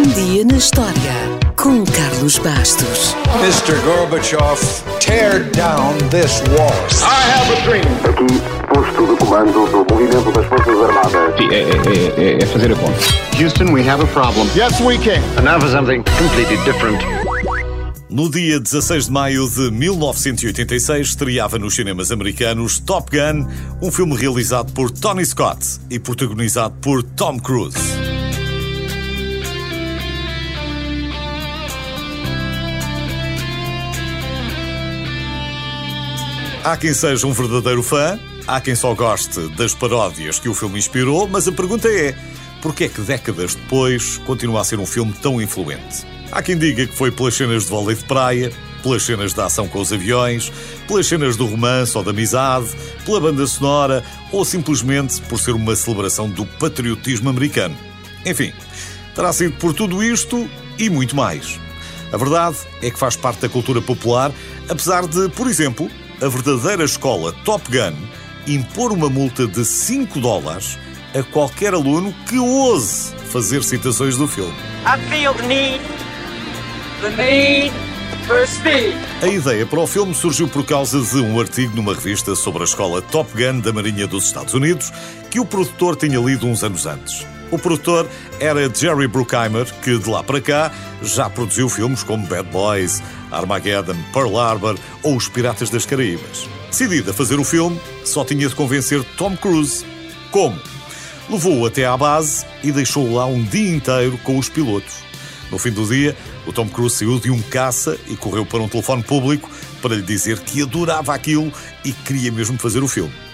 Um dia na história com Carlos Bastos. Mr. Gorbachev, tear down this wall. I have a dream. Aqui, posto de comando do movimento das Forças Armadas. Sim, é, é, é, é fazer a conta. Houston, we have a problem. Yes, we can. And now for something completely different. No dia 16 de maio de 1986, estreava nos cinemas americanos Top Gun, um filme realizado por Tony Scott e protagonizado por Tom Cruise. Há quem seja um verdadeiro fã, há quem só goste das paródias que o filme inspirou, mas a pergunta é: porquê é que décadas depois continua a ser um filme tão influente? Há quem diga que foi pelas cenas de vôlei de praia, pelas cenas de ação com os aviões, pelas cenas do romance ou da amizade, pela banda sonora ou simplesmente por ser uma celebração do patriotismo americano. Enfim, terá sido por tudo isto e muito mais. A verdade é que faz parte da cultura popular, apesar de, por exemplo, a verdadeira escola Top Gun impor uma multa de 5 dólares a qualquer aluno que ouse fazer citações do filme. I feel the need, the need for speed. A ideia para o filme surgiu por causa de um artigo numa revista sobre a escola Top Gun da Marinha dos Estados Unidos que o produtor tinha lido uns anos antes. O produtor era Jerry Bruckheimer, que de lá para cá já produziu filmes como Bad Boys, Armageddon, Pearl Harbor ou Os Piratas das Caraíbas. Decidido a fazer o filme, só tinha de convencer Tom Cruise. Como? Levou-o até à base e deixou-o lá um dia inteiro com os pilotos. No fim do dia, o Tom Cruise saiu de um caça e correu para um telefone público para lhe dizer que adorava aquilo e queria mesmo fazer o filme.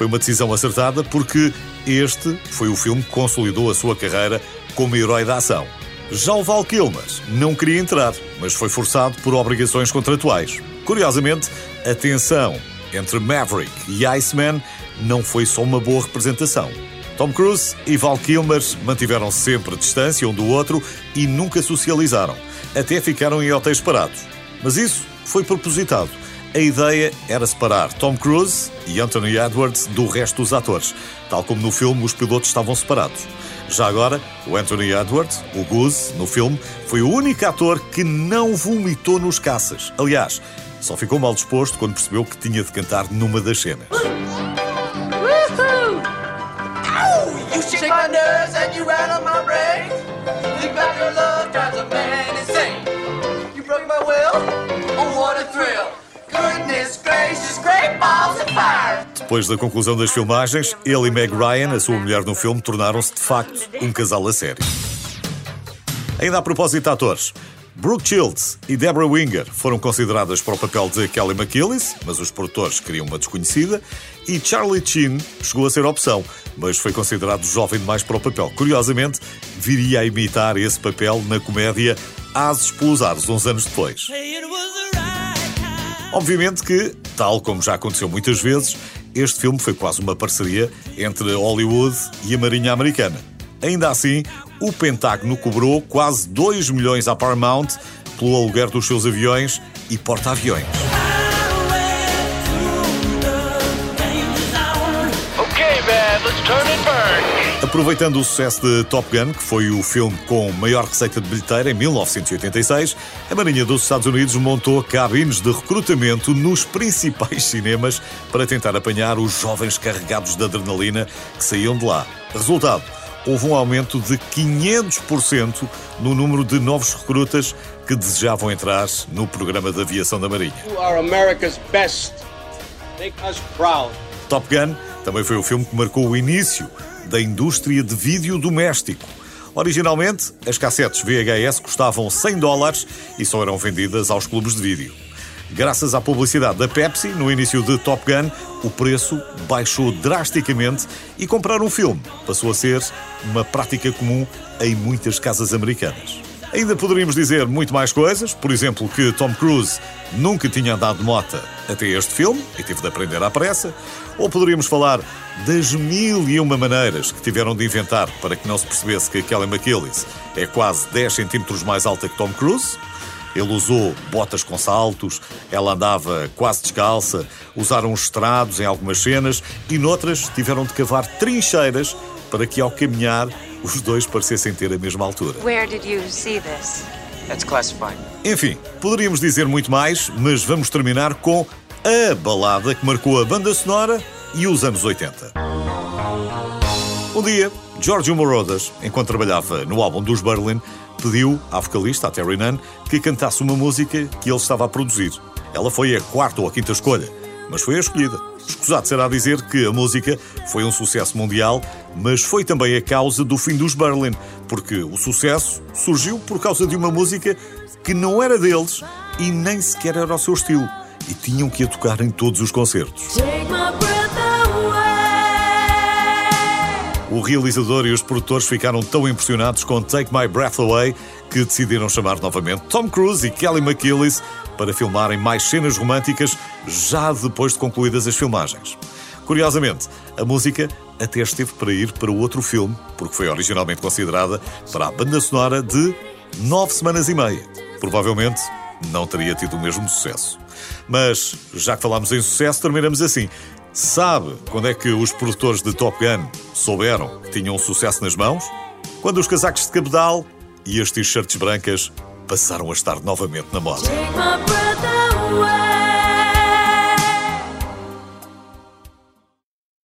Foi uma decisão acertada porque este foi o filme que consolidou a sua carreira como herói da ação. Já o Val Kilmer não queria entrar, mas foi forçado por obrigações contratuais. Curiosamente, a tensão entre Maverick e Iceman não foi só uma boa representação. Tom Cruise e Val Kilmer mantiveram sempre distância um do outro e nunca socializaram, até ficaram em hotéis separados. Mas isso foi propositado. A ideia era separar Tom Cruise e Anthony Edwards do resto dos atores, tal como no filme os pilotos estavam separados. Já agora, o Anthony Edwards, o Goose, no filme, foi o único ator que não vomitou nos caças. Aliás, só ficou mal disposto quando percebeu que tinha de cantar numa das cenas. Depois da conclusão das filmagens, ele e Meg Ryan, a sua mulher no filme, tornaram-se de facto um casal a sério. Ainda a propósito de atores, Brooke Shields e Deborah Winger foram consideradas para o papel de Kelly McGillis, mas os produtores queriam uma desconhecida, e Charlie Sheen chegou a ser opção, mas foi considerado jovem demais para o papel. Curiosamente, viria a imitar esse papel na comédia Ases pelos Ares, uns anos depois. Obviamente que, tal como já aconteceu muitas vezes, este filme foi quase uma parceria entre Hollywood e a Marinha Americana. Ainda assim, o Pentágono cobrou quase 2 milhões à Paramount pelo aluguer dos seus aviões e porta-aviões. Aproveitando o sucesso de Top Gun, que foi o filme com maior receita de bilheteira em 1986, a Marinha dos Estados Unidos montou cabines de recrutamento nos principais cinemas para tentar apanhar os jovens carregados de adrenalina que saíam de lá. Resultado, houve um aumento de 500% no número de novos recrutas que desejavam entrar no programa de aviação da Marinha. Top Gun também foi o filme que marcou o início da indústria de vídeo doméstico. Originalmente, as cassetes VHS custavam 100 dólares e só eram vendidas aos clubes de vídeo. Graças à publicidade da Pepsi, no início de Top Gun, o preço baixou drasticamente e comprar um filme passou a ser uma prática comum em muitas casas americanas. Ainda poderíamos dizer muito mais coisas, por exemplo, que Tom Cruise nunca tinha andado de mota até este filme e teve de aprender à pressa, ou poderíamos falar das mil e uma maneiras que tiveram de inventar para que não se percebesse que Kelly McGillis é quase 10 centímetros mais alta que Tom Cruise. Ele usou botas com saltos, ela andava quase descalça, usaram estrados em algumas cenas e noutras tiveram de cavar trincheiras para que ao caminhar os dois parecessem ter a mesma altura. Where did you see this? That's classified. Enfim, poderíamos dizer muito mais, mas vamos terminar com a balada que marcou a banda sonora e os anos 80. Um dia, Giorgio Moroder, enquanto trabalhava no álbum dos Berlin, pediu à vocalista, a Terry Nunn, que cantasse uma música que ele estava a produzir. Ela foi a quarta ou a quinta escolha, mas foi a escolhida. Escusado será dizer que a música foi um sucesso mundial, mas foi também a causa do fim dos Berlin, porque o sucesso surgiu por causa de uma música que não era deles e nem sequer era o seu estilo, e tinham que a tocar em todos os concertos. O realizador e os produtores ficaram tão impressionados com Take My Breath Away que decidiram chamar novamente Tom Cruise e Kelly McGillis para filmarem mais cenas românticas já depois de concluídas as filmagens. Curiosamente, a música até esteve para ir para outro filme, porque foi originalmente considerada para a banda sonora de Nove Semanas e Meia. Provavelmente não teria tido o mesmo sucesso. Mas, já que falámos em sucesso, terminamos assim. Sabe quando é que os produtores de Top Gun souberam que tinham sucesso nas mãos? Quando os casacos de cabedal e as t-shirts brancas passaram a estar novamente na moda.